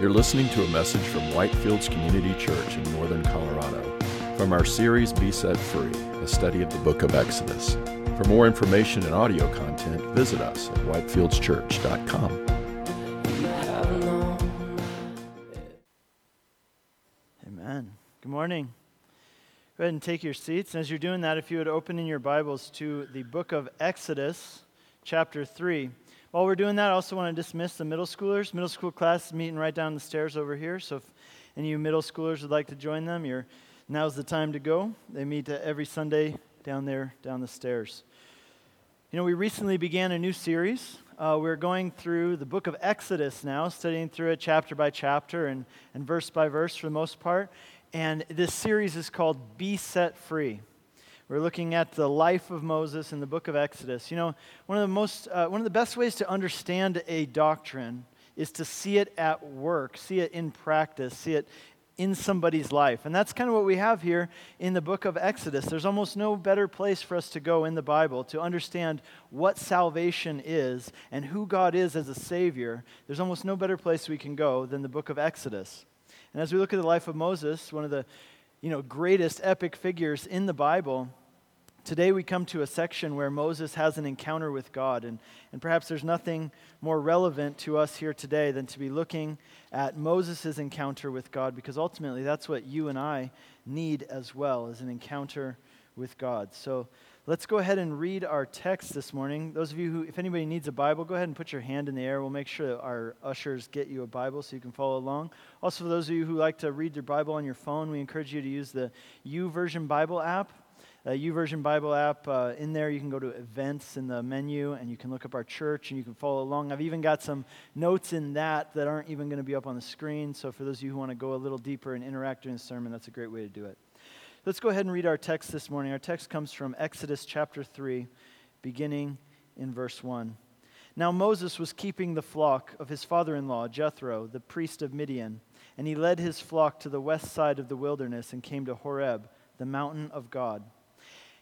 You're listening to a message from Whitefields Community Church in northern Colorado from our series Be Set Free, a study of the book of Exodus. For more information and audio content, visit us at whitefieldschurch.com. Amen. Good morning. Go ahead and take your seats. And as you're doing that, if you would open in your Bibles to the book of Exodus, chapter 3. While we're doing that, I also want to dismiss the middle schoolers. Middle school class is meeting right down the stairs over here. So if any of you middle schoolers would like to join them, you're, now's the time to go. They meet every Sunday down there, down the stairs. You know, we recently began a new series. Uh, we're going through the book of Exodus now, studying through it chapter by chapter and, and verse by verse for the most part. And this series is called Be Set Free. We're looking at the life of Moses in the book of Exodus. You know, one of the most, uh, one of the best ways to understand a doctrine is to see it at work, see it in practice, see it in somebody's life. And that's kind of what we have here in the book of Exodus. There's almost no better place for us to go in the Bible to understand what salvation is and who God is as a Savior. There's almost no better place we can go than the book of Exodus. And as we look at the life of Moses, one of the you know, greatest epic figures in the Bible, Today we come to a section where Moses has an encounter with God, and, and perhaps there's nothing more relevant to us here today than to be looking at Moses' encounter with God, because ultimately that's what you and I need as well, is an encounter with God. So let's go ahead and read our text this morning. Those of you who, if anybody needs a Bible, go ahead and put your hand in the air. We'll make sure that our ushers get you a Bible so you can follow along. Also, for those of you who like to read your Bible on your phone, we encourage you to use the YouVersion Bible app uh, YouVersion Bible app. Uh, in there, you can go to events in the menu and you can look up our church and you can follow along. I've even got some notes in that that aren't even going to be up on the screen. So, for those of you who want to go a little deeper and interact during the sermon, that's a great way to do it. Let's go ahead and read our text this morning. Our text comes from Exodus chapter 3, beginning in verse 1. Now, Moses was keeping the flock of his father in law, Jethro, the priest of Midian, and he led his flock to the west side of the wilderness and came to Horeb, the mountain of God.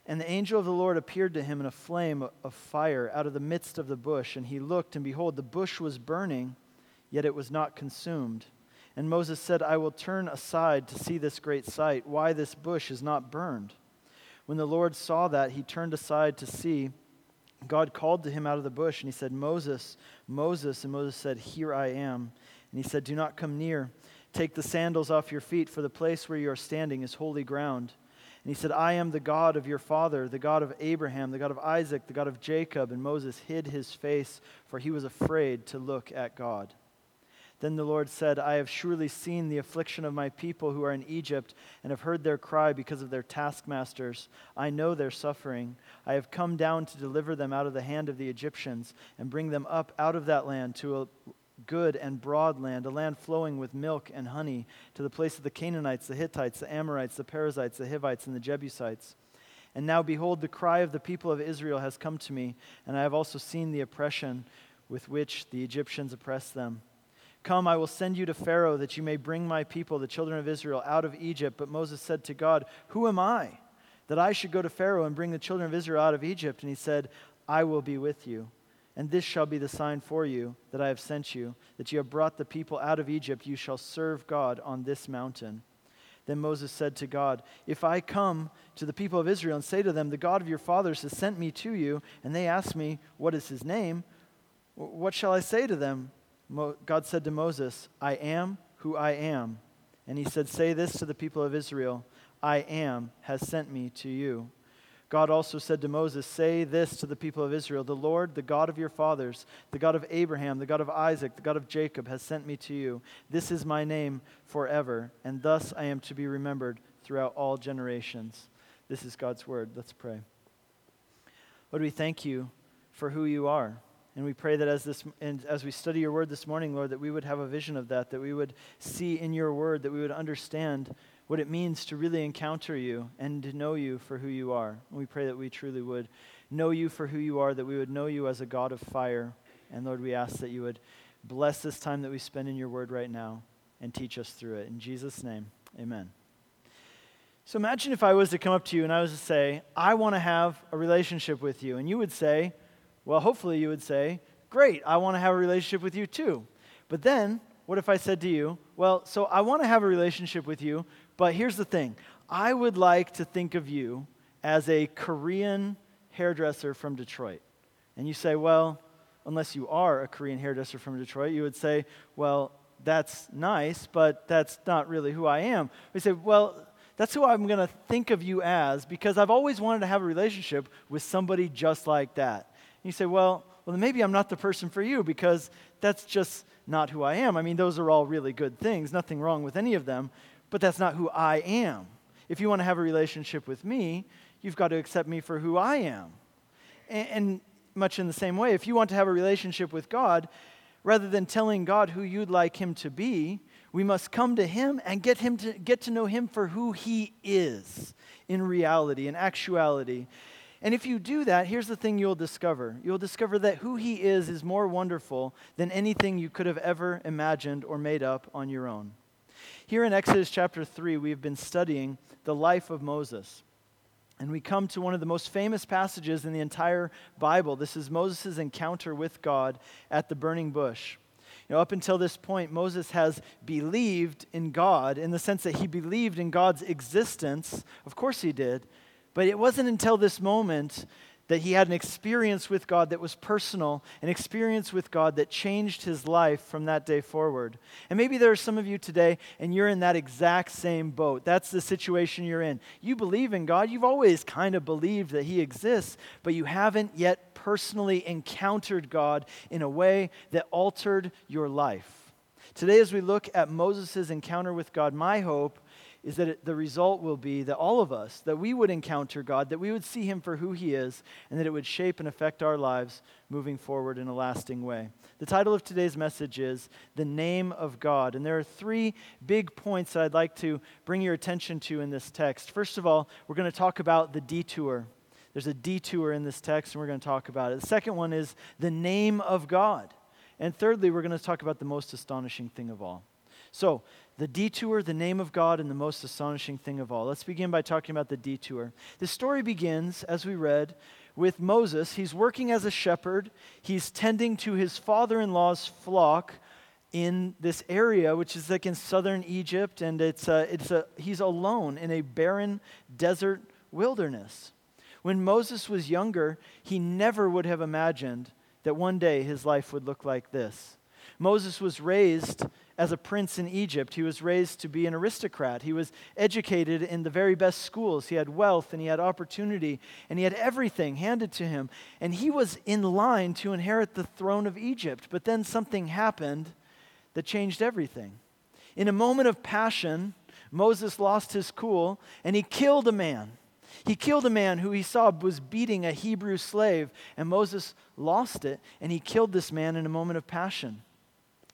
And the angel of the Lord appeared to him in a flame of fire out of the midst of the bush. And he looked, and behold, the bush was burning, yet it was not consumed. And Moses said, I will turn aside to see this great sight, why this bush is not burned. When the Lord saw that, he turned aside to see. God called to him out of the bush, and he said, Moses, Moses. And Moses said, Here I am. And he said, Do not come near. Take the sandals off your feet, for the place where you are standing is holy ground. And he said, I am the God of your father, the God of Abraham, the God of Isaac, the God of Jacob. And Moses hid his face, for he was afraid to look at God. Then the Lord said, I have surely seen the affliction of my people who are in Egypt, and have heard their cry because of their taskmasters. I know their suffering. I have come down to deliver them out of the hand of the Egyptians, and bring them up out of that land to a good and broad land, a land flowing with milk and honey, to the place of the Canaanites, the Hittites, the Amorites, the Perizzites, the Hivites, and the Jebusites. And now, behold, the cry of the people of Israel has come to me, and I have also seen the oppression with which the Egyptians oppress them. Come, I will send you to Pharaoh, that you may bring my people, the children of Israel, out of Egypt. But Moses said to God, Who am I, that I should go to Pharaoh and bring the children of Israel out of Egypt? And he said, I will be with you. And this shall be the sign for you that I have sent you, that you have brought the people out of Egypt. You shall serve God on this mountain. Then Moses said to God, If I come to the people of Israel and say to them, The God of your fathers has sent me to you, and they ask me, What is his name? What shall I say to them? God said to Moses, I am who I am. And he said, Say this to the people of Israel I am has sent me to you. God also said to Moses, Say this to the people of Israel The Lord, the God of your fathers, the God of Abraham, the God of Isaac, the God of Jacob, has sent me to you. This is my name forever, and thus I am to be remembered throughout all generations. This is God's word. Let's pray. Lord, we thank you for who you are. And we pray that as, this, and as we study your word this morning, Lord, that we would have a vision of that, that we would see in your word, that we would understand what it means to really encounter you and to know you for who you are. And we pray that we truly would know you for who you are, that we would know you as a God of fire. And Lord, we ask that you would bless this time that we spend in your word right now and teach us through it. In Jesus' name, amen. So imagine if I was to come up to you and I was to say, I want to have a relationship with you. And you would say, well, hopefully you would say, great, I want to have a relationship with you too. But then what if I said to you, Well, so I want to have a relationship with you, but here's the thing I would like to think of you as a Korean hairdresser from Detroit. And you say, Well, unless you are a Korean hairdresser from Detroit, you would say, Well, that's nice, but that's not really who I am. We say, Well, that's who I'm going to think of you as because I've always wanted to have a relationship with somebody just like that. And you say, Well, well, then maybe I'm not the person for you because that's just not who I am. I mean, those are all really good things, nothing wrong with any of them, but that's not who I am. If you want to have a relationship with me, you've got to accept me for who I am. And, and much in the same way, if you want to have a relationship with God, rather than telling God who you'd like him to be, we must come to him and get him to get to know him for who he is in reality, in actuality. And if you do that, here's the thing you'll discover. You'll discover that who he is is more wonderful than anything you could have ever imagined or made up on your own. Here in Exodus chapter 3, we've been studying the life of Moses. And we come to one of the most famous passages in the entire Bible. This is Moses' encounter with God at the burning bush. You know, up until this point, Moses has believed in God in the sense that he believed in God's existence. Of course, he did. But it wasn't until this moment that he had an experience with God that was personal, an experience with God that changed his life from that day forward. And maybe there are some of you today, and you're in that exact same boat. That's the situation you're in. You believe in God, you've always kind of believed that he exists, but you haven't yet personally encountered God in a way that altered your life. Today, as we look at Moses' encounter with God, my hope is that it, the result will be that all of us, that we would encounter God, that we would see Him for who He is, and that it would shape and affect our lives moving forward in a lasting way. The title of today's message is The Name of God. And there are three big points that I'd like to bring your attention to in this text. First of all, we're going to talk about the detour. There's a detour in this text, and we're going to talk about it. The second one is the name of God. And thirdly, we're going to talk about the most astonishing thing of all. So, the detour, the name of God, and the most astonishing thing of all. Let's begin by talking about the detour. The story begins, as we read, with Moses. He's working as a shepherd, he's tending to his father in law's flock in this area, which is like in southern Egypt, and it's a, it's a, he's alone in a barren desert wilderness. When Moses was younger, he never would have imagined that one day his life would look like this. Moses was raised as a prince in Egypt. He was raised to be an aristocrat. He was educated in the very best schools. He had wealth and he had opportunity and he had everything handed to him. And he was in line to inherit the throne of Egypt. But then something happened that changed everything. In a moment of passion, Moses lost his cool and he killed a man. He killed a man who he saw was beating a Hebrew slave, and Moses lost it, and he killed this man in a moment of passion.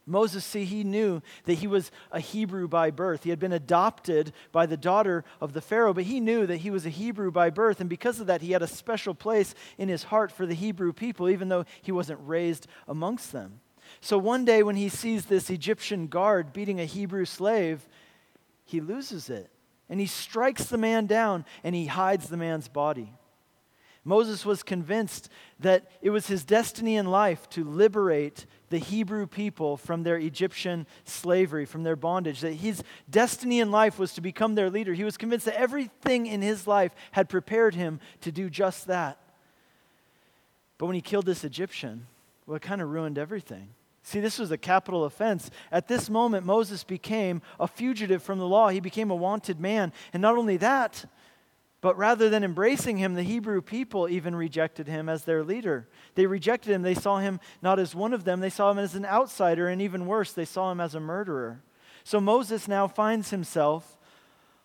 Moses, see, he knew that he was a Hebrew by birth. He had been adopted by the daughter of the Pharaoh, but he knew that he was a Hebrew by birth. And because of that, he had a special place in his heart for the Hebrew people, even though he wasn't raised amongst them. So one day, when he sees this Egyptian guard beating a Hebrew slave, he loses it. And he strikes the man down and he hides the man's body. Moses was convinced that it was his destiny in life to liberate the Hebrew people from their Egyptian slavery, from their bondage, that his destiny in life was to become their leader. He was convinced that everything in his life had prepared him to do just that. But when he killed this Egyptian, well, it kind of ruined everything. See, this was a capital offense. At this moment, Moses became a fugitive from the law. He became a wanted man. And not only that, but rather than embracing him, the Hebrew people even rejected him as their leader. They rejected him. They saw him not as one of them, they saw him as an outsider, and even worse, they saw him as a murderer. So Moses now finds himself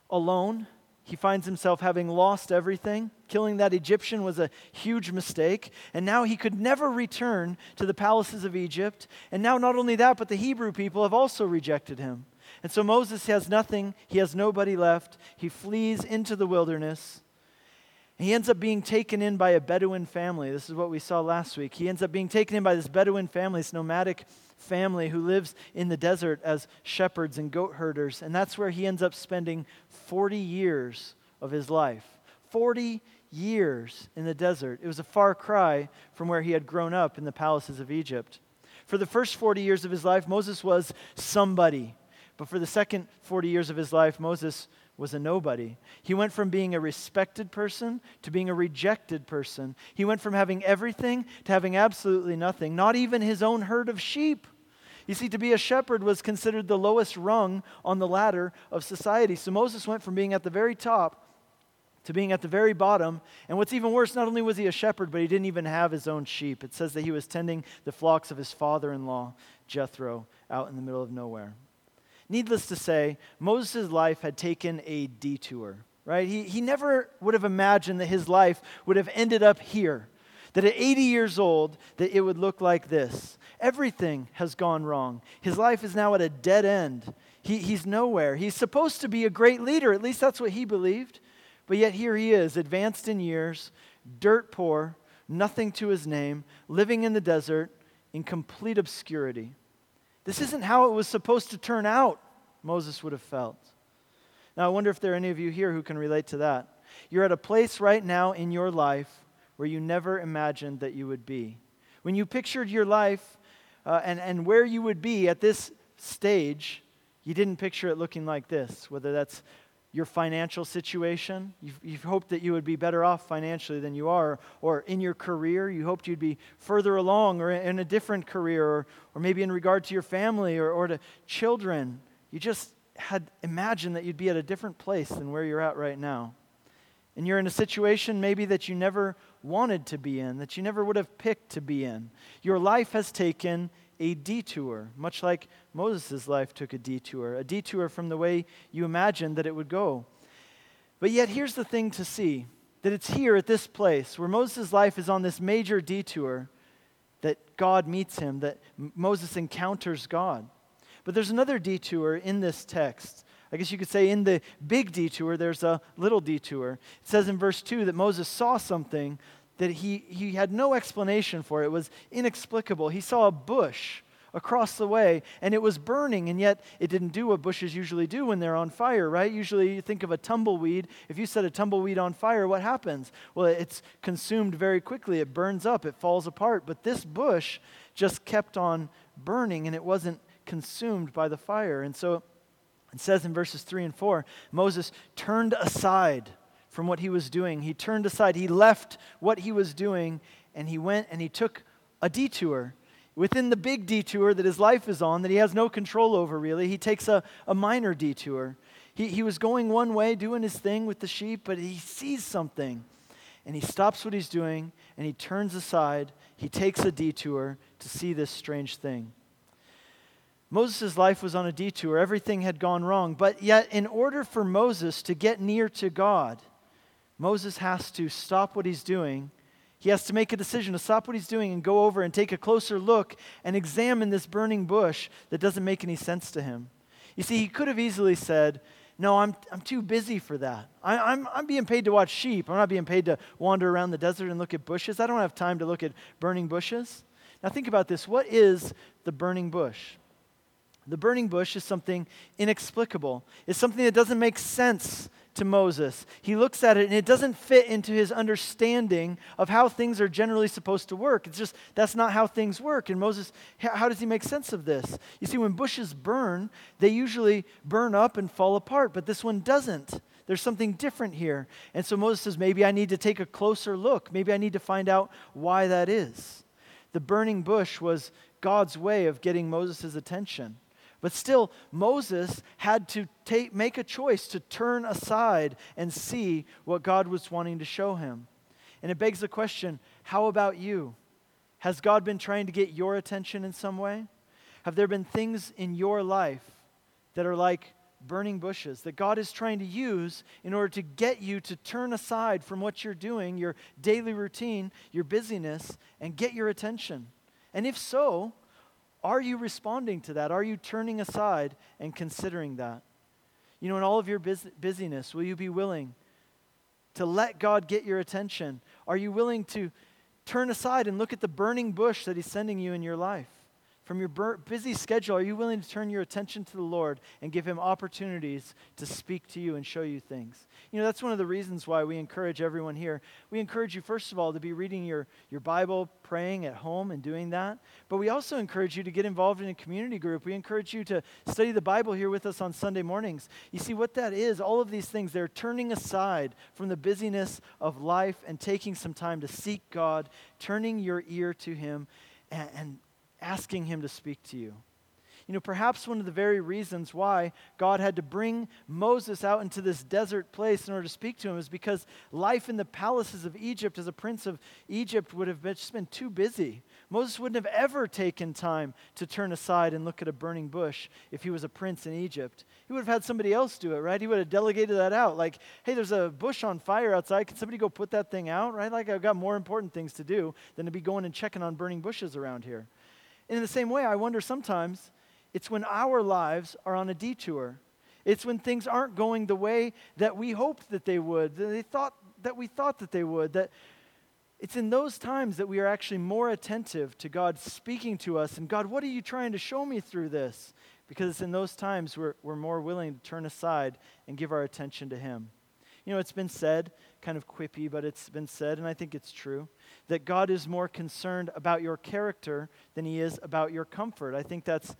alone. He finds himself having lost everything. Killing that Egyptian was a huge mistake. And now he could never return to the palaces of Egypt. And now, not only that, but the Hebrew people have also rejected him. And so Moses has nothing, he has nobody left. He flees into the wilderness. He ends up being taken in by a Bedouin family. This is what we saw last week. He ends up being taken in by this Bedouin family, this nomadic family who lives in the desert as shepherds and goat herders. And that's where he ends up spending 40 years of his life. 40 years in the desert. It was a far cry from where he had grown up in the palaces of Egypt. For the first 40 years of his life, Moses was somebody. But for the second 40 years of his life, Moses was a nobody. He went from being a respected person to being a rejected person. He went from having everything to having absolutely nothing, not even his own herd of sheep. You see, to be a shepherd was considered the lowest rung on the ladder of society. So Moses went from being at the very top to being at the very bottom. And what's even worse, not only was he a shepherd, but he didn't even have his own sheep. It says that he was tending the flocks of his father in law, Jethro, out in the middle of nowhere. Needless to say, Moses' life had taken a detour, right? He, he never would have imagined that his life would have ended up here, that at 80 years old, that it would look like this. Everything has gone wrong. His life is now at a dead end. He, he's nowhere. He's supposed to be a great leader, at least that's what he believed. But yet here he is, advanced in years, dirt poor, nothing to his name, living in the desert in complete obscurity. This isn't how it was supposed to turn out, Moses would have felt. Now, I wonder if there are any of you here who can relate to that. You're at a place right now in your life where you never imagined that you would be. When you pictured your life uh, and, and where you would be at this stage, you didn't picture it looking like this, whether that's your financial situation. You've, you've, hoped that you would be better off financially than you are, or in your career, you hoped you'd be further along, or in a different career, or, or maybe in regard to your family or, or to children. You just had imagined that you'd be at a different place than where you're at right now. And you're in a situation maybe that you never wanted to be in, that you never would have picked to be in. Your life has taken a detour, much like Moses' life took a detour, a detour from the way you imagined that it would go. But yet, here's the thing to see that it's here at this place where Moses' life is on this major detour that God meets him, that Moses encounters God. But there's another detour in this text. I guess you could say in the big detour, there's a little detour. It says in verse 2 that Moses saw something that he, he had no explanation for. It was inexplicable. He saw a bush across the way and it was burning, and yet it didn't do what bushes usually do when they're on fire, right? Usually you think of a tumbleweed. If you set a tumbleweed on fire, what happens? Well, it's consumed very quickly, it burns up, it falls apart. But this bush just kept on burning and it wasn't consumed by the fire. And so it says in verses 3 and 4 Moses turned aside from what he was doing. He turned aside, he left what he was doing, and he went and he took a detour. Within the big detour that his life is on, that he has no control over really, he takes a, a minor detour. He, he was going one way, doing his thing with the sheep, but he sees something. And he stops what he's doing and he turns aside. He takes a detour to see this strange thing. Moses' life was on a detour. Everything had gone wrong. But yet, in order for Moses to get near to God, Moses has to stop what he's doing. He has to make a decision to stop what he's doing and go over and take a closer look and examine this burning bush that doesn't make any sense to him. You see, he could have easily said, No, I'm, I'm too busy for that. I, I'm, I'm being paid to watch sheep. I'm not being paid to wander around the desert and look at bushes. I don't have time to look at burning bushes. Now, think about this. What is the burning bush? The burning bush is something inexplicable. It's something that doesn't make sense to Moses. He looks at it and it doesn't fit into his understanding of how things are generally supposed to work. It's just that's not how things work. And Moses, how does he make sense of this? You see, when bushes burn, they usually burn up and fall apart, but this one doesn't. There's something different here. And so Moses says, maybe I need to take a closer look. Maybe I need to find out why that is. The burning bush was God's way of getting Moses' attention. But still, Moses had to take, make a choice to turn aside and see what God was wanting to show him. And it begs the question how about you? Has God been trying to get your attention in some way? Have there been things in your life that are like burning bushes that God is trying to use in order to get you to turn aside from what you're doing, your daily routine, your busyness, and get your attention? And if so, are you responding to that? Are you turning aside and considering that? You know, in all of your bus- busyness, will you be willing to let God get your attention? Are you willing to turn aside and look at the burning bush that He's sending you in your life? From your busy schedule, are you willing to turn your attention to the Lord and give Him opportunities to speak to you and show you things? You know, that's one of the reasons why we encourage everyone here. We encourage you, first of all, to be reading your, your Bible, praying at home, and doing that. But we also encourage you to get involved in a community group. We encourage you to study the Bible here with us on Sunday mornings. You see, what that is, all of these things, they're turning aside from the busyness of life and taking some time to seek God, turning your ear to Him, and, and asking Him to speak to you. You know, perhaps one of the very reasons why God had to bring Moses out into this desert place in order to speak to him is because life in the palaces of Egypt as a prince of Egypt would have just been too busy. Moses wouldn't have ever taken time to turn aside and look at a burning bush if he was a prince in Egypt. He would have had somebody else do it, right? He would have delegated that out. Like, hey, there's a bush on fire outside. Can somebody go put that thing out, right? Like, I've got more important things to do than to be going and checking on burning bushes around here. And in the same way, I wonder sometimes it's when our lives are on a detour. It's when things aren't going the way that we hoped that they would, that they thought that we thought that they would, that it's in those times that we are actually more attentive to God speaking to us and God, what are you trying to show me through this? Because it's in those times we're, we're more willing to turn aside and give our attention to Him. You know, it's been said, kind of quippy, but it's been said, and I think it's true, that God is more concerned about your character than He is about your comfort. I think that's,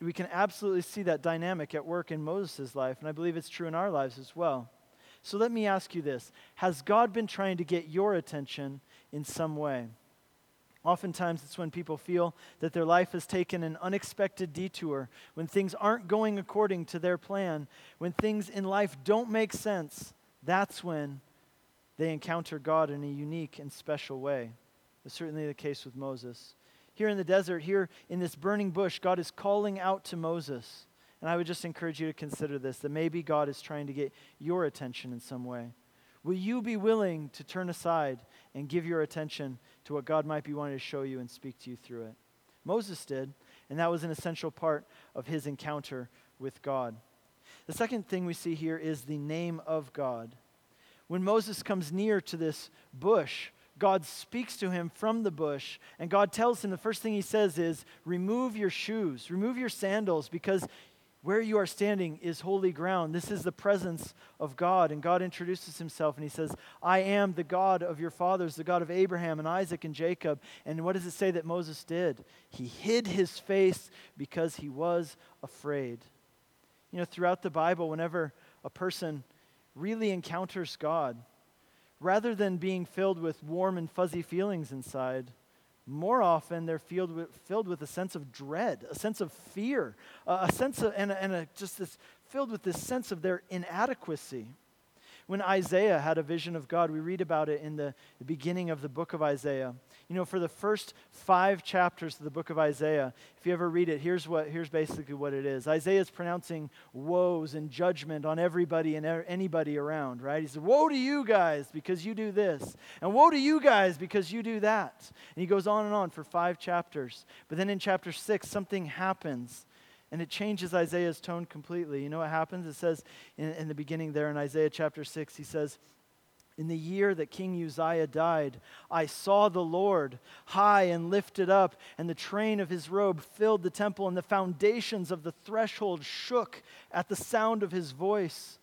we can absolutely see that dynamic at work in Moses' life, and I believe it's true in our lives as well. So let me ask you this Has God been trying to get your attention in some way? Oftentimes, it's when people feel that their life has taken an unexpected detour, when things aren't going according to their plan, when things in life don't make sense. That's when they encounter God in a unique and special way. It's certainly the case with Moses. Here in the desert, here in this burning bush, God is calling out to Moses. And I would just encourage you to consider this that maybe God is trying to get your attention in some way. Will you be willing to turn aside and give your attention to what God might be wanting to show you and speak to you through it? Moses did, and that was an essential part of his encounter with God. The second thing we see here is the name of God. When Moses comes near to this bush, God speaks to him from the bush, and God tells him the first thing he says is, Remove your shoes, remove your sandals, because where you are standing is holy ground. This is the presence of God. And God introduces himself and he says, I am the God of your fathers, the God of Abraham and Isaac and Jacob. And what does it say that Moses did? He hid his face because he was afraid. You know, throughout the Bible, whenever a person really encounters God, rather than being filled with warm and fuzzy feelings inside, more often they're filled with, filled with a sense of dread, a sense of fear, a sense of, and, and a, just this, filled with this sense of their inadequacy. When Isaiah had a vision of God, we read about it in the, the beginning of the book of Isaiah. You know, for the first five chapters of the book of Isaiah, if you ever read it, here's, what, here's basically what it is Isaiah is pronouncing woes and judgment on everybody and er, anybody around, right? He says, Woe to you guys because you do this, and woe to you guys because you do that. And he goes on and on for five chapters. But then in chapter six, something happens and it changes Isaiah's tone completely. You know what happens? It says in, in, the beginning there in Isaiah chapter 6, he says, In the year that King Uzziah died, I saw the Lord high and lifted up, and the train of his robe filled the temple, and the foundations of the threshold shook at the sound of his voice.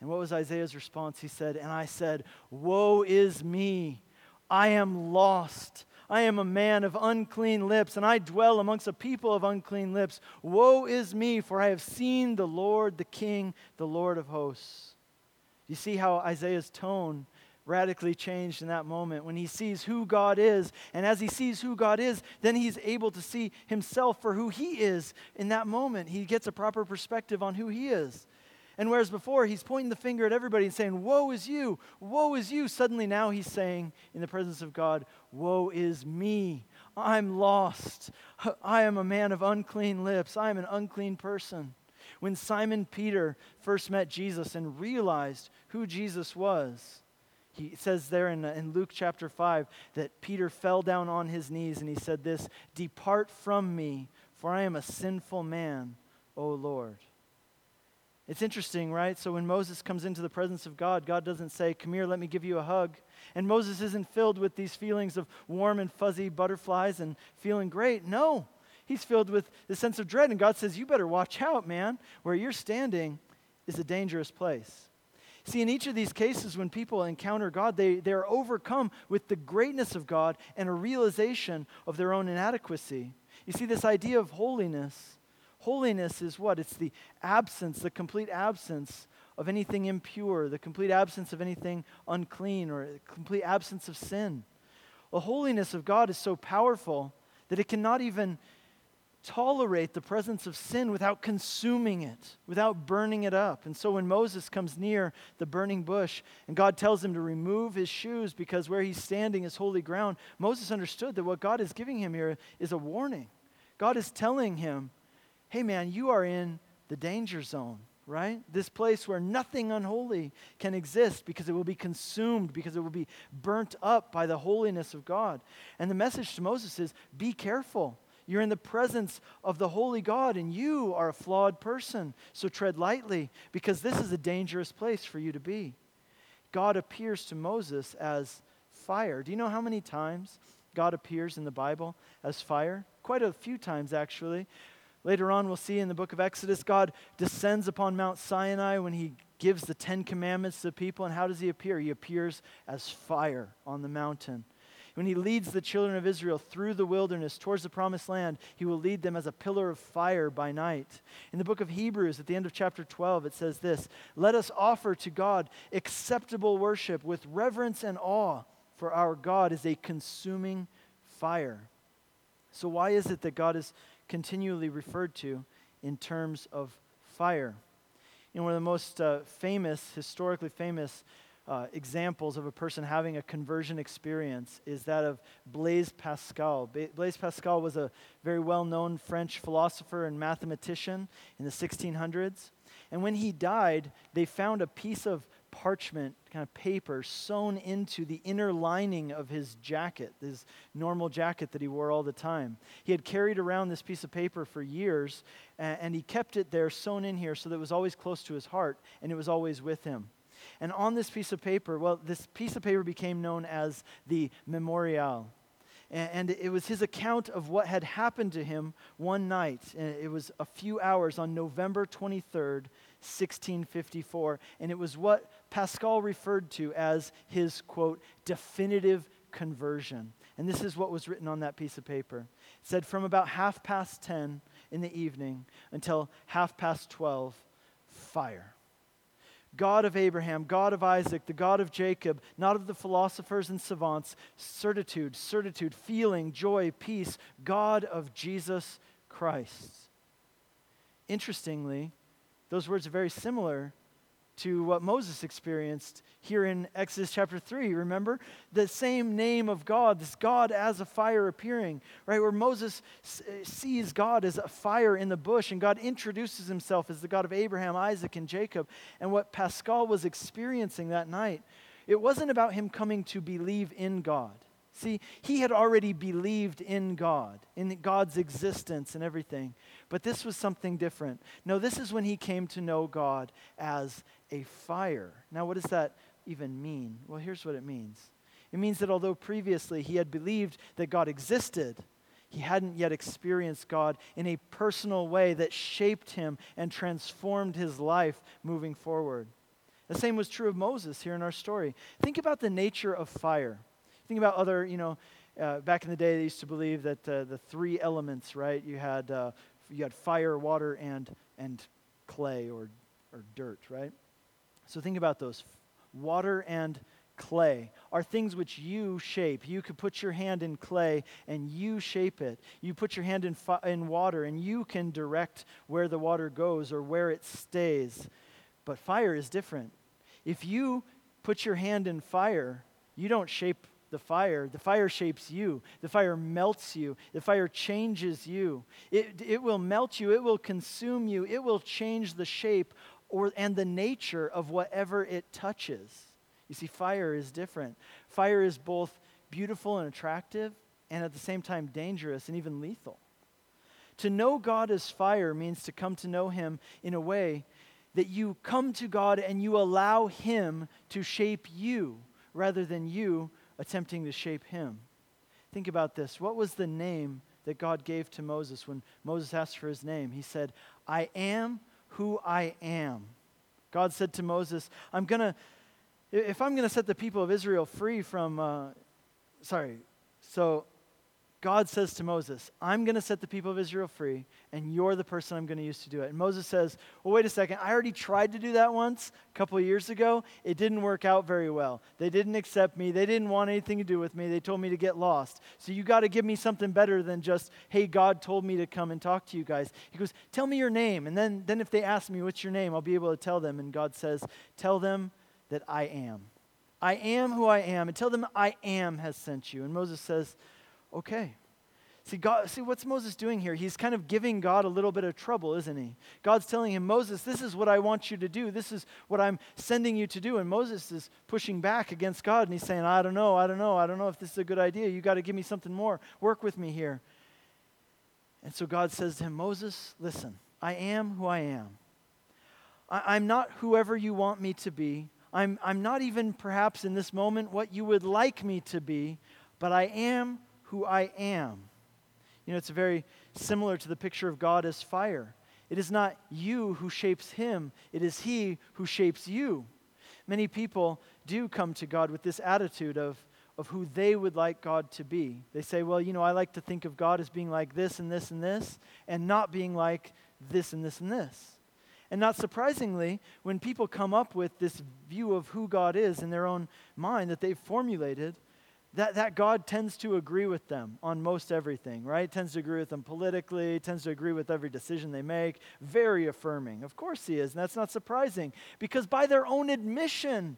And what was Isaiah's response? He said, And I said, Woe is me! I am lost I am a man of unclean lips, and I dwell amongst a people of unclean lips. Woe is me, for I have seen the Lord, the King, the Lord of hosts. You see how Isaiah's tone radically changed in that moment when he sees who God is. And as he sees who God is, then he's able to see himself for who he is in that moment. He gets a proper perspective on who he is. And whereas before he's pointing the finger at everybody and saying, Woe is you, woe is you, suddenly now he's saying in the presence of God, Woe is me. I'm lost. I am a man of unclean lips. I am an unclean person. When Simon Peter first met Jesus and realized who Jesus was, he says there in, in Luke chapter 5 that Peter fell down on his knees and he said, This, depart from me, for I am a sinful man, O Lord. It's interesting, right? So when Moses comes into the presence of God, God doesn't say, Come here, let me give you a hug. And Moses isn't filled with these feelings of warm and fuzzy butterflies and feeling great. No. He's filled with the sense of dread. And God says, You better watch out, man. Where you're standing is a dangerous place. See, in each of these cases, when people encounter God, they, they are overcome with the greatness of God and a realization of their own inadequacy. You see, this idea of holiness, holiness is what? It's the absence, the complete absence of anything impure, the complete absence of anything unclean, or complete absence of sin. The holiness of God is so powerful that it cannot even tolerate the presence of sin without consuming it, without burning it up. And so when Moses comes near the burning bush and God tells him to remove his shoes because where he's standing is holy ground, Moses understood that what God is giving him here is a warning. God is telling him, hey man, you are in the danger zone. Right? This place where nothing unholy can exist because it will be consumed, because it will be burnt up by the holiness of God. And the message to Moses is be careful you're in the presence of the holy God, and you are a flawed person. So tread lightly, because this is a dangerous place for you to be. God appears to Moses as fire. Do you know how many times God appears in the Bible as fire? Quite a few times, actually. Later on, we'll see in the book of Exodus, God descends upon Mount Sinai when he gives the Ten Commandments to the people. And how does he appear? He appears as fire on the mountain. When he leads the children of Israel through the wilderness towards the promised land, he will lead them as a pillar of fire by night. In the book of Hebrews, at the end of chapter 12, it says this Let us offer to God acceptable worship with reverence and awe, for our God is a consuming fire. So, why is it that God is continually referred to in terms of fire? You know, one of the most uh, famous, historically famous uh, examples of a person having a conversion experience is that of Blaise Pascal. Blaise Pascal was a very well known French philosopher and mathematician in the 1600s. And when he died, they found a piece of parchment, kind of paper, sewn into the inner lining of his jacket, his normal jacket that he wore all the time. He had carried around this piece of paper for years, and, and he kept it there sewn in here so that it was always close to his heart and it was always with him. And on this piece of paper, well, this piece of paper became known as the Memorial. And it was his account of what had happened to him one night. It was a few hours on November 23rd, 1654. And it was what Pascal referred to as his, quote, definitive conversion. And this is what was written on that piece of paper. It said, From about half past 10 in the evening until half past 12, fire. God of Abraham, God of Isaac, the God of Jacob, not of the philosophers and savants, certitude, certitude, feeling, joy, peace, God of Jesus Christ. Interestingly, those words are very similar to what Moses experienced here in Exodus chapter 3. Remember? The same name of God, this God as a fire appearing, right? Where Moses eh, sees God as a fire in the bush, and God introduces himself as the God of Abraham, Isaac, and Jacob. And what Pascal was experiencing that night, it wasn't about him coming to believe in God. See, he had already believed in God, in God's existence and everything. But this was something different. No, this is when he came to know God as a fire. Now, what does that even mean? Well, here's what it means it means that although previously he had believed that God existed, he hadn't yet experienced God in a personal way that shaped him and transformed his life moving forward. The same was true of Moses here in our story. Think about the nature of fire. Think about other, you know, uh, back in the day, they used to believe that uh, the three elements, right? You had, uh, you had fire, water, and, and clay or, or dirt, right? So think about those. Water and clay are things which you shape. You could put your hand in clay and you shape it. You put your hand in, fi- in water and you can direct where the water goes or where it stays. But fire is different. If you put your hand in fire, you don't shape the fire. The fire shapes you. The fire melts you. The fire changes you. It, it will melt you. It will consume you. It will change the shape or, and the nature of whatever it touches. You see, fire is different. Fire is both beautiful and attractive, and at the same time dangerous and even lethal. To know God as fire means to come to know Him in a way that you come to God and you allow Him to shape you rather than you attempting to shape Him. Think about this. What was the name that God gave to Moses when Moses asked for his name. He said, I am who I am. God said to Moses, I'm going to, if I'm going to set the people of Israel free from, uh, sorry, so God says to Moses, I'm going to set the people of Israel free, and you're the person I'm going to use to do it. And Moses says, Well, wait a second. I already tried to do that once a couple of years ago. It didn't work out very well. They didn't accept me. They didn't want anything to do with me. They told me to get lost. So you got to give me something better than just, Hey, God told me to come and talk to you guys. He goes, Tell me your name. And then, then if they ask me, What's your name? I'll be able to tell them. And God says, Tell them that I am. I am who I am. And tell them I am has sent you. And Moses says, Okay. See, God, see, what's Moses doing here? He's kind of giving God a little bit of trouble, isn't he? God's telling him, Moses, this is what I want you to do. This is what I'm sending you to do. And Moses is pushing back against God and he's saying, I don't know, I don't know, I don't know if this is a good idea. You got to give me something more. Work with me here. And so God says to him, Moses, listen, I am who I am. I, am not whoever you want me to be. I'm, I'm not even perhaps in this moment what you would like me to be, but I am who I am. You know, it's very similar to the picture of God as fire. It is not you who shapes him, it is he who shapes you. Many people do come to God with this attitude of, of who they would like God to be. They say, well, you know, I like to think of God as being like this and this and this, and not being like this and this and this. And not surprisingly, when people come up with this view of who God is in their own mind that they've formulated, that, that God tends to agree with them on most everything, right? Tends to agree with them politically, tends to agree with every decision they make. Very affirming. Of course he is, and that's not surprising because by their own admission,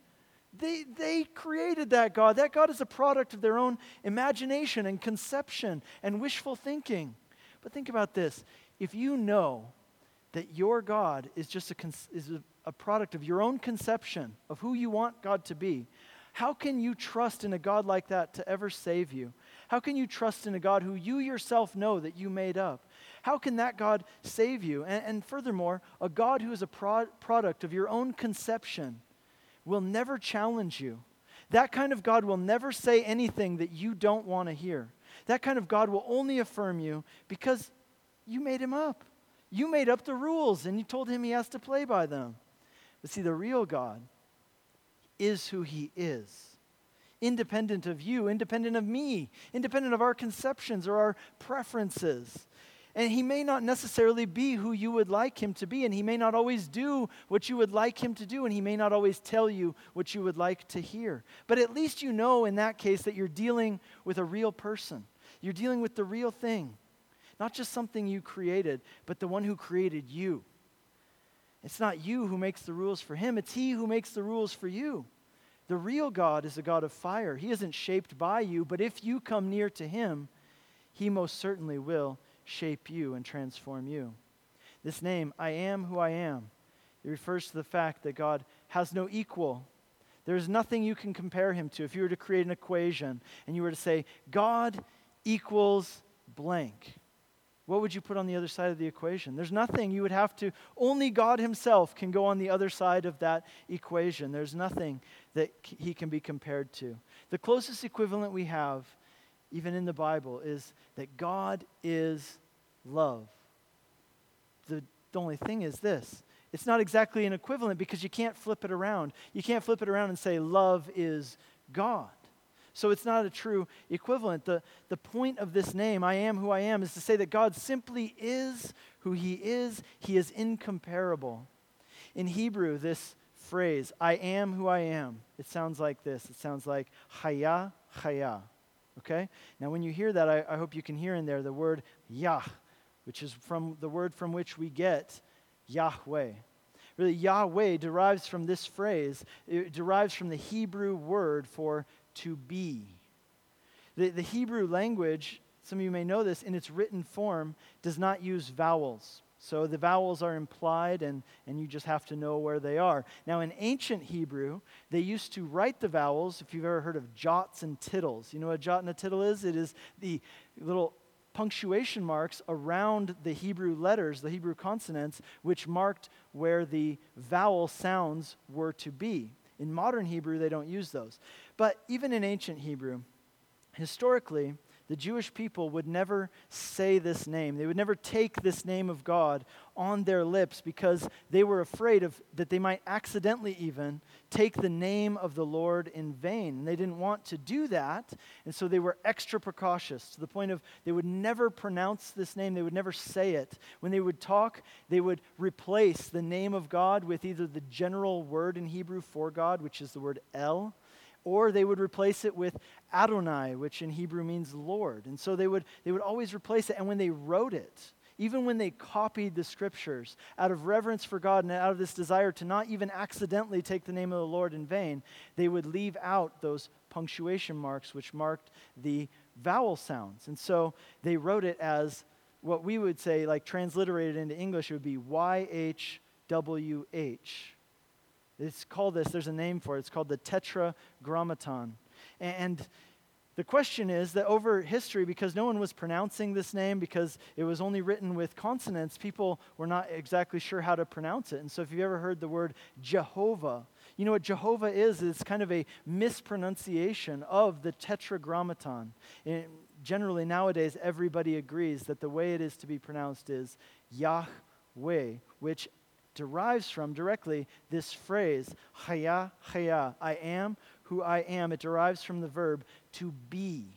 they, they created that God. That God is a product of their own imagination and conception and wishful thinking. But think about this if you know that your God is just a, is a, a product of your own conception of who you want God to be, how can you trust in a God like that to ever save you? How can you trust in a God who you yourself know that you made up? How can that God save you? And, and furthermore, a God who is a pro- product of your own conception will never challenge you. That kind of God will never say anything that you don't want to hear. That kind of God will only affirm you because you made him up. You made up the rules and you told him he has to play by them. But see, the real God, is who he is. Independent of you, independent of me, independent of our conceptions or our preferences. And he may not necessarily be who you would like him to be, and he may not always do what you would like him to do, and he may not always tell you what you would like to hear. But at least you know in that case that you're dealing with a real person. You're dealing with the real thing, not just something you created, but the one who created you. It's not you who makes the rules for him, it's he who makes the rules for you. The real God is a God of fire. He isn't shaped by you, but if you come near to him, he most certainly will shape you and transform you. This name, I am who I am, it refers to the fact that God has no equal. There's nothing you can compare him to. If you were to create an equation and you were to say, God equals blank, what would you put on the other side of the equation? There's nothing. You would have to, only God Himself can go on the other side of that equation. There's nothing that He can be compared to. The closest equivalent we have, even in the Bible, is that God is love. The, the only thing is this it's not exactly an equivalent because you can't flip it around. You can't flip it around and say, love is God. So it's not a true equivalent. The, the point of this name, I am who I am, is to say that God simply is who he is. He is incomparable. In Hebrew, this phrase, I am who I am, it sounds like this. It sounds like Chaya, Chaya. Okay? Now, when you hear that, I, I hope you can hear in there the word Yah, which is from the word from which we get Yahweh. Really, Yahweh derives from this phrase, it derives from the Hebrew word for to be. The, the Hebrew language, some of you may know this, in its written form does not use vowels. So the vowels are implied, and, and you just have to know where they are. Now, in ancient Hebrew, they used to write the vowels, if you've ever heard of jots and tittles. You know what a jot and a tittle is? It is the little punctuation marks around the Hebrew letters, the Hebrew consonants, which marked where the vowel sounds were to be. In modern Hebrew, they don't use those. But even in ancient Hebrew, historically, the Jewish people would never say this name. They would never take this name of God on their lips because they were afraid of that they might accidentally even take the name of the Lord in vain. And they didn't want to do that, and so they were extra precautious to the point of they would never pronounce this name, they would never say it. When they would talk, they would replace the name of God with either the general word in Hebrew for God, which is the word El, or they would replace it with Adonai, which in Hebrew means Lord. And so they would, they would always replace it. And when they wrote it, even when they copied the scriptures, out of reverence for God and out of this desire to not even accidentally take the name of the Lord in vain, they would leave out those punctuation marks which marked the vowel sounds. And so they wrote it as what we would say, like transliterated into English, it would be YHWH. It's called this, there's a name for it. It's called the Tetragrammaton. And the question is that over history, because no one was pronouncing this name, because it was only written with consonants, people were not exactly sure how to pronounce it. And so, if you've ever heard the word Jehovah, you know what Jehovah is? It's kind of a mispronunciation of the Tetragrammaton. Generally, nowadays, everybody agrees that the way it is to be pronounced is Yahweh, which derives from directly this phrase, Chaya, Chaya, I am who I am. It derives from the verb to be.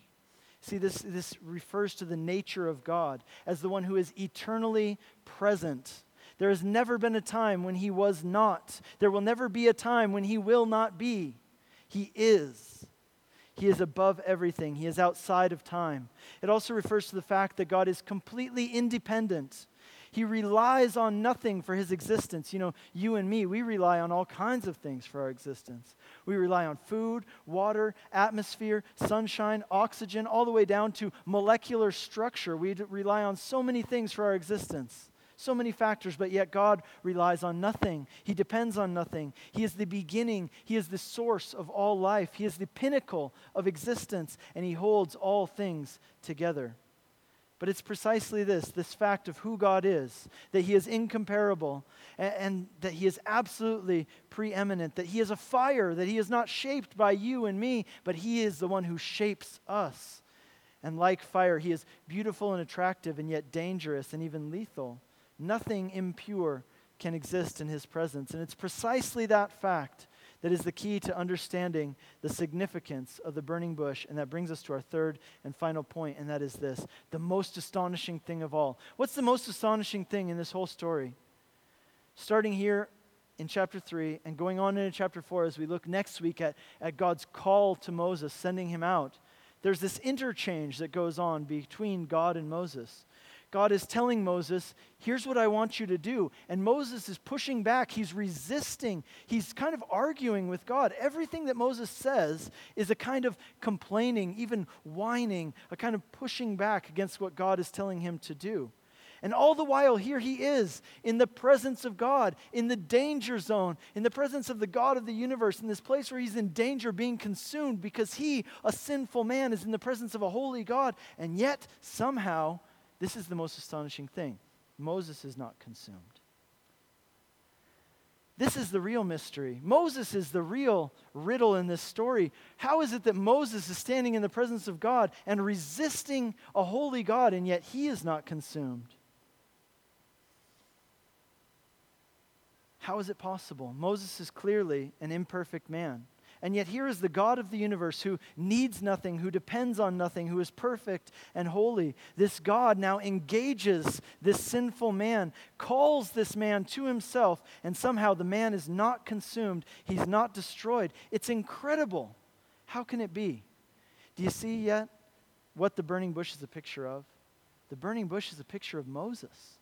See, this, this refers to the nature of God as the one who is eternally present. There has never been a time when he was not. There will never be a time when he will not be. He is. He is above everything. He is outside of time. It also refers to the fact that God is completely independent. He relies on nothing for his existence. You know, you and me, we rely on all kinds of things for our existence. We rely on food, water, atmosphere, sunshine, oxygen, all the way down to molecular structure. We rely on so many things for our existence. So many factors, but yet God relies on nothing. He depends on nothing. He is the beginning. He is the source of all life. He is the pinnacle of existence, and He holds all things together. But it's precisely this this fact of who God is, that He is incomparable, and, and, that He is absolutely preeminent, that He is a fire, that He is not shaped by you and me, but He is the one who shapes us. And like fire, He is beautiful and attractive, and yet dangerous and even lethal. Nothing impure can exist in His presence. And it's precisely that fact that is the key to understanding the significance of the burning bush. And that brings us to our third and final point, and that is this the most astonishing thing of all. What's the most astonishing thing in this whole story? Starting here in chapter 3 and going on into chapter 4 as we look next week at, at God's call to Moses, sending him out, there's this interchange that goes on between God and Moses. God is telling Moses, here's what I want you to do. And Moses is pushing back. He's resisting. He's kind of arguing with God. Everything that Moses says is a kind of complaining, even whining, a kind of pushing back against what God is telling him to do. And all the while, here he is in the presence of God, in the danger zone, in the presence of the God of the universe, in this place where he's in danger being consumed because he, a sinful man, is in the presence of a holy God. And yet, somehow, this is the most astonishing thing Moses is not consumed. This is the real mystery. Moses is the real riddle in this story. How is it that Moses is standing in the presence of God and resisting a holy God, and yet he is not consumed? How is it possible? Moses is clearly an imperfect man. And yet, here is the God of the universe who needs nothing, who depends on nothing, who is perfect and holy. This God now engages this sinful man, calls this man to himself, and somehow the man is not consumed. He's not destroyed. It's incredible. How can it be? Do you see yet what the burning bush is a picture of? The burning bush is a picture of Moses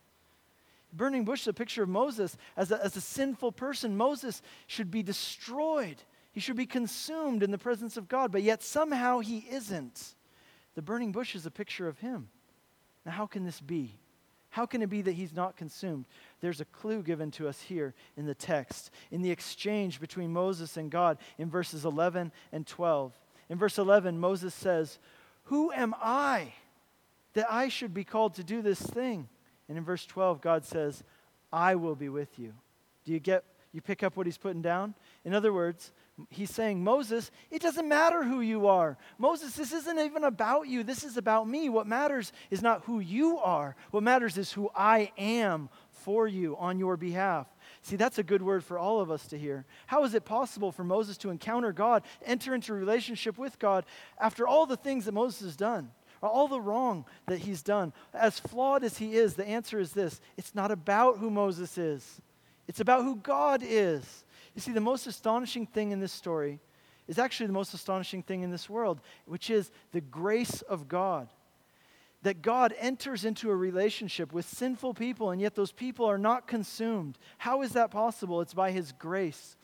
burning bush is a picture of Moses as a, as a sinful person. Moses should be destroyed. He should be consumed in the presence of God, but yet somehow he isn't. The burning bush is a picture of him. Now, how can this be? How can it be that he's not consumed? There's a clue given to us here in the text, in the exchange between Moses and God in verses 11 and 12. In verse 11, Moses says, Who am I that I should be called to do this thing? And in verse 12, God says, I will be with you. Do you get You pick up what he's putting down? In other words, he's saying, Moses, it doesn't matter who you are. Moses, this isn't even about you. This is about me. What matters is not who you are, what matters is who I am for you on your behalf. See, that's a good word for all of us to hear. How is it possible for Moses to encounter God, enter into relationship with God after all the things that Moses has done? All the wrong that he's done. As flawed as he is, the answer is this it's not about who Moses is, it's about who God is. You see, the most astonishing thing in this story is actually the most astonishing thing in this world, which is the grace of God. That God enters into a relationship with sinful people, and yet those people are not consumed. How is that possible? It's by His grace.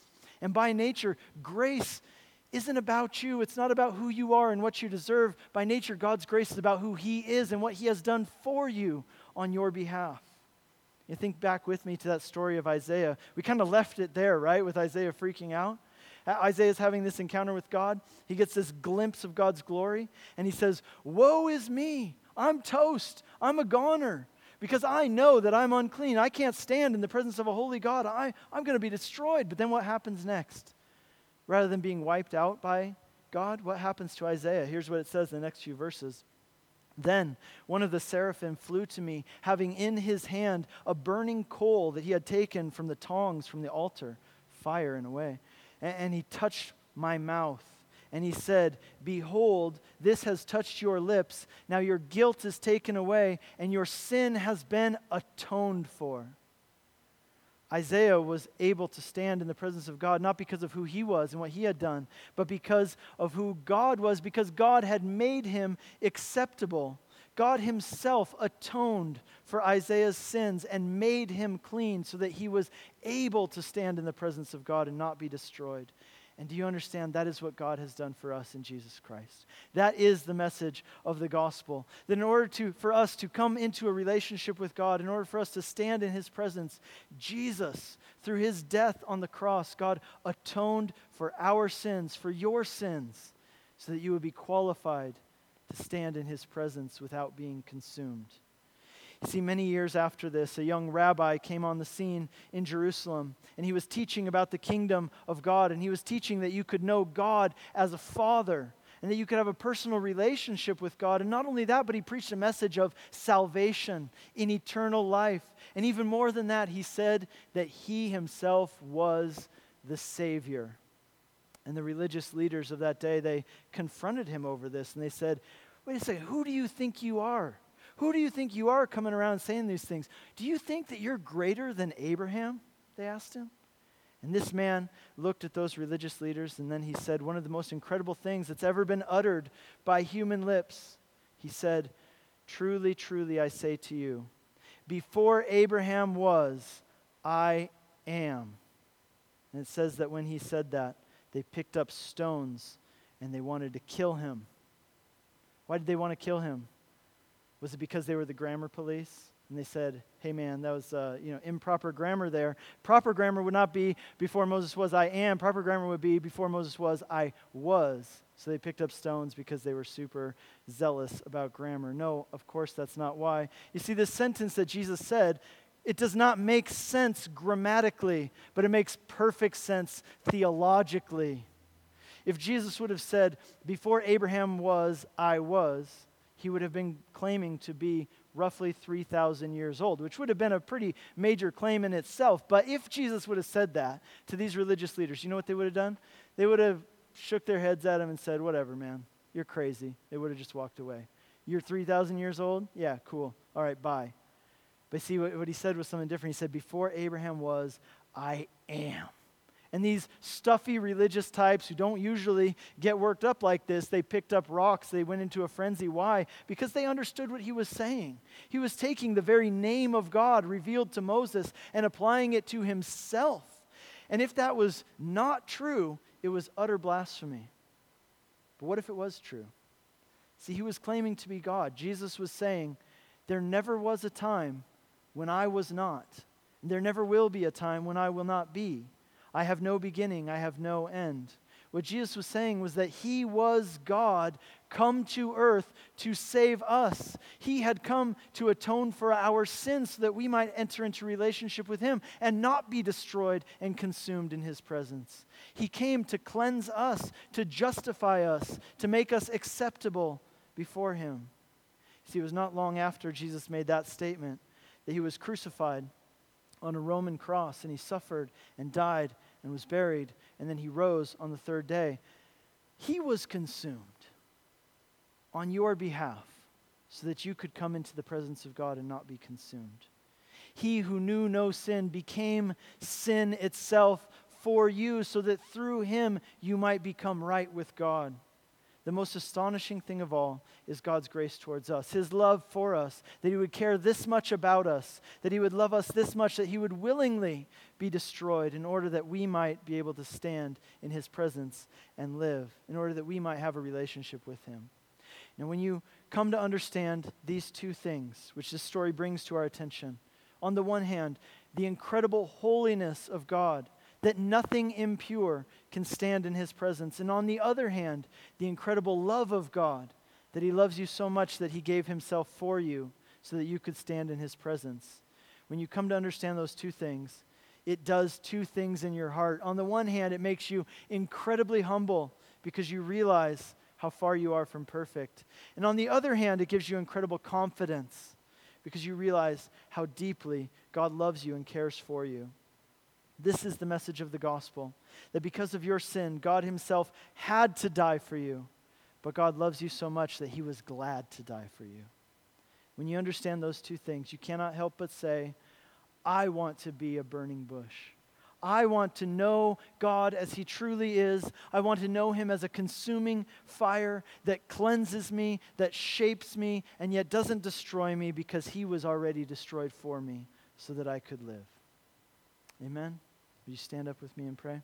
And by nature, grace isn't about you. It's not about who you are and what you deserve. By nature, God's grace is about who He is and what He has done for you on your behalf. You think back with me to that story of Isaiah. We kind of left it there, right, with Isaiah freaking out. Isaiah's having this encounter with God. He gets this glimpse of God's glory, and he says, Woe is me! I'm toast. I'm a goner because I know that I'm unclean. I can't stand in the presence of a holy God. I, I'm going to be destroyed. But then what happens next? Rather than being wiped out by God, what happens to Isaiah? Here's what it says in the next few verses. Then one of the seraphim flew to me, having in his hand a burning coal that he had taken from the tongs from the altar, fire in a way. And, and he touched my mouth. And he said, Behold, this has touched your lips. Now your guilt is taken away, and your sin has been atoned for. Isaiah was able to stand in the presence of God not because of who he was and what he had done, but because of who God was, because God had made him acceptable. God himself atoned for Isaiah's sins and made him clean so that he was able to stand in the presence of God and not be destroyed. And do you understand that is what God has done for us in Jesus Christ? That is the message of the gospel. That in order to, for us to come into a relationship with God, in order for us to stand in his presence, Jesus, through his death on the cross, God atoned for our sins, for your sins, so that you would be qualified to stand in his presence without being consumed. See, many years after this, a young rabbi came on the scene in Jerusalem, and he was teaching about the kingdom of God, and he was teaching that you could know God as a father, and that you could have a personal relationship with God. And not only that, but he preached a message of salvation in eternal life. And even more than that, he said that he himself was the Savior. And the religious leaders of that day, they confronted him over this, and they said, Wait a second, who do you think you are? Who do you think you are coming around saying these things? Do you think that you're greater than Abraham? They asked him. And this man looked at those religious leaders and then he said one of the most incredible things that's ever been uttered by human lips. He said, Truly, truly, I say to you, before Abraham was, I am. And it says that when he said that, they picked up stones and they wanted to kill him. Why did they want to kill him? Was it because they were the grammar police? And they said, hey man, that was uh, you know, improper grammar there. Proper grammar would not be before Moses was, I am. Proper grammar would be before Moses was, I was. So they picked up stones because they were super zealous about grammar. No, of course, that's not why. You see, this sentence that Jesus said, it does not make sense grammatically, but it makes perfect sense theologically. If Jesus would have said, Before Abraham was, I was, he would have been claiming to be roughly 3,000 years old, which would have been a pretty major claim in itself. But if Jesus would have said that to these religious leaders, you know what they would have done? They would have shook their heads at him and said, Whatever, man, you're crazy. They would have just walked away. You're 3,000 years old? Yeah, cool. All right, bye. But see, what, what he said was something different. He said, Before Abraham was, I am. And these stuffy religious types who don't usually get worked up like this, they picked up rocks. They went into a frenzy. Why? Because they understood what he was saying. He was taking the very name of God revealed to Moses and applying it to himself. And if that was not true, it was utter blasphemy. But what if it was true? See, he was claiming to be God. Jesus was saying, There never was a time when I was not. And there never will be a time when I will not be. I have no beginning, I have no end. What Jesus was saying was that he was God come to earth to save us. He had come to atone for our sins so that we might enter into relationship with him and not be destroyed and consumed in his presence. He came to cleanse us, to justify us, to make us acceptable before him. See, it was not long after Jesus made that statement that he was crucified on a Roman cross and he suffered and died and was buried, and then he rose on the third day. He was consumed on your behalf so that you could come into the presence of God and not be consumed. He who knew no sin became sin itself for you so that through him you might become right with God. The most astonishing thing of all is God's grace towards us, His love for us, that He would care this much about us, that He would love us this much, that He would willingly be destroyed in order that we might be able to stand in His presence and live, in order that we might have a relationship with Him. And when you come to understand these two things, which this story brings to our attention, on the one hand, the incredible holiness of God that nothing impure can stand in his presence. And on the other hand, the incredible love of God, that he loves you so much that he gave himself for you so that you could stand in his presence. When you come to understand those two things, it does two things in your heart. On the one hand, it makes you incredibly humble because you realize how far you are from perfect. And on the other hand, it gives you incredible confidence because you realize how deeply God loves you and cares for you. This is the message of the gospel that because of your sin, God Himself had to die for you, but God loves you so much that He was glad to die for you. When you understand those two things, you cannot help but say, I want to be a burning bush. I want to know God as He truly is. I want to know Him as a consuming fire that cleanses me, that shapes me, and yet doesn't destroy me because He was already destroyed for me so that I could live. Amen. Will you stand up with me and pray?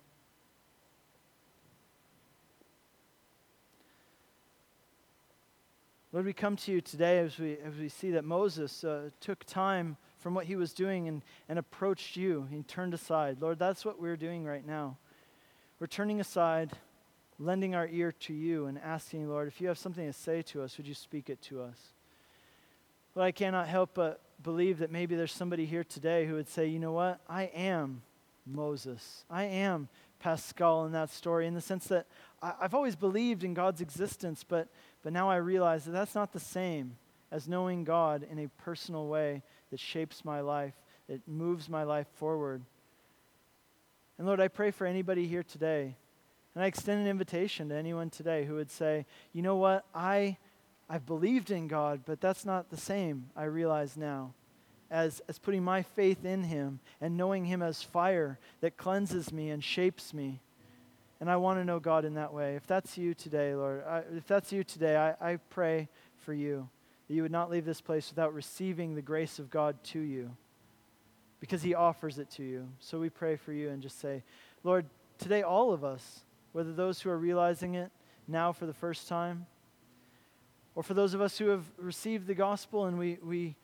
Lord, we come to you today as we, as we see that Moses uh, took time from what he was doing and, and approached you. He turned aside. Lord, that's what we're doing right now. We're turning aside, lending our ear to you, and asking, Lord, if you have something to say to us, would you speak it to us? Lord, I cannot help but believe that maybe there's somebody here today who would say, you know what? I am Moses. I am Pascal in that story in the sense that I, have always believed in God's existence, but, but now I realize that that's not the same as knowing God in a personal way that shapes my life, that moves my life forward. And Lord, I pray for anybody here today, and I extend an invitation to anyone today who would say, you know what, I, I've believed in God, but that's not the same, I realize now as, as putting my faith in Him and knowing Him as fire that cleanses me and shapes me. And I want to know God in that way. If that's you today, Lord, I, if that's you today, I, I pray for you that you would not leave this place without receiving the grace of God to you because He offers it to you. So we pray for you and just say, Lord, today, all of us, whether those who are realizing it now for the first time, or for those of us who have received the gospel and we, we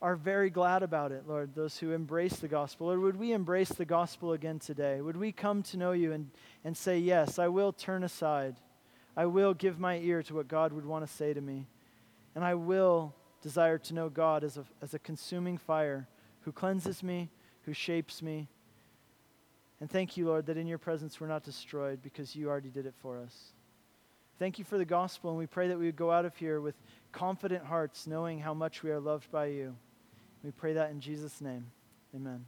are very glad about it, Lord, those who embrace the gospel. Or would we embrace the gospel again today? Would we come to know you and, and say, Yes, I will turn aside. I will give my ear to what God would want to say to me. And I will desire to know God as a, as a consuming fire who cleanses me, who shapes me. And thank you, Lord, that in your presence we're not destroyed because you already did it for us. Thank you for the gospel, and we pray that we would go out of here with confident hearts, knowing how much we are loved by you. We pray that in Jesus' name. Amen.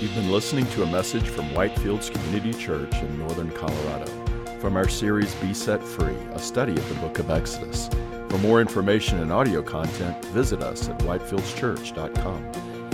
You've been listening to a message from Whitefields Community Church in Northern Colorado from our series Be Set Free, a study of the book of Exodus. For more information and audio content, visit us at whitefieldschurch.com.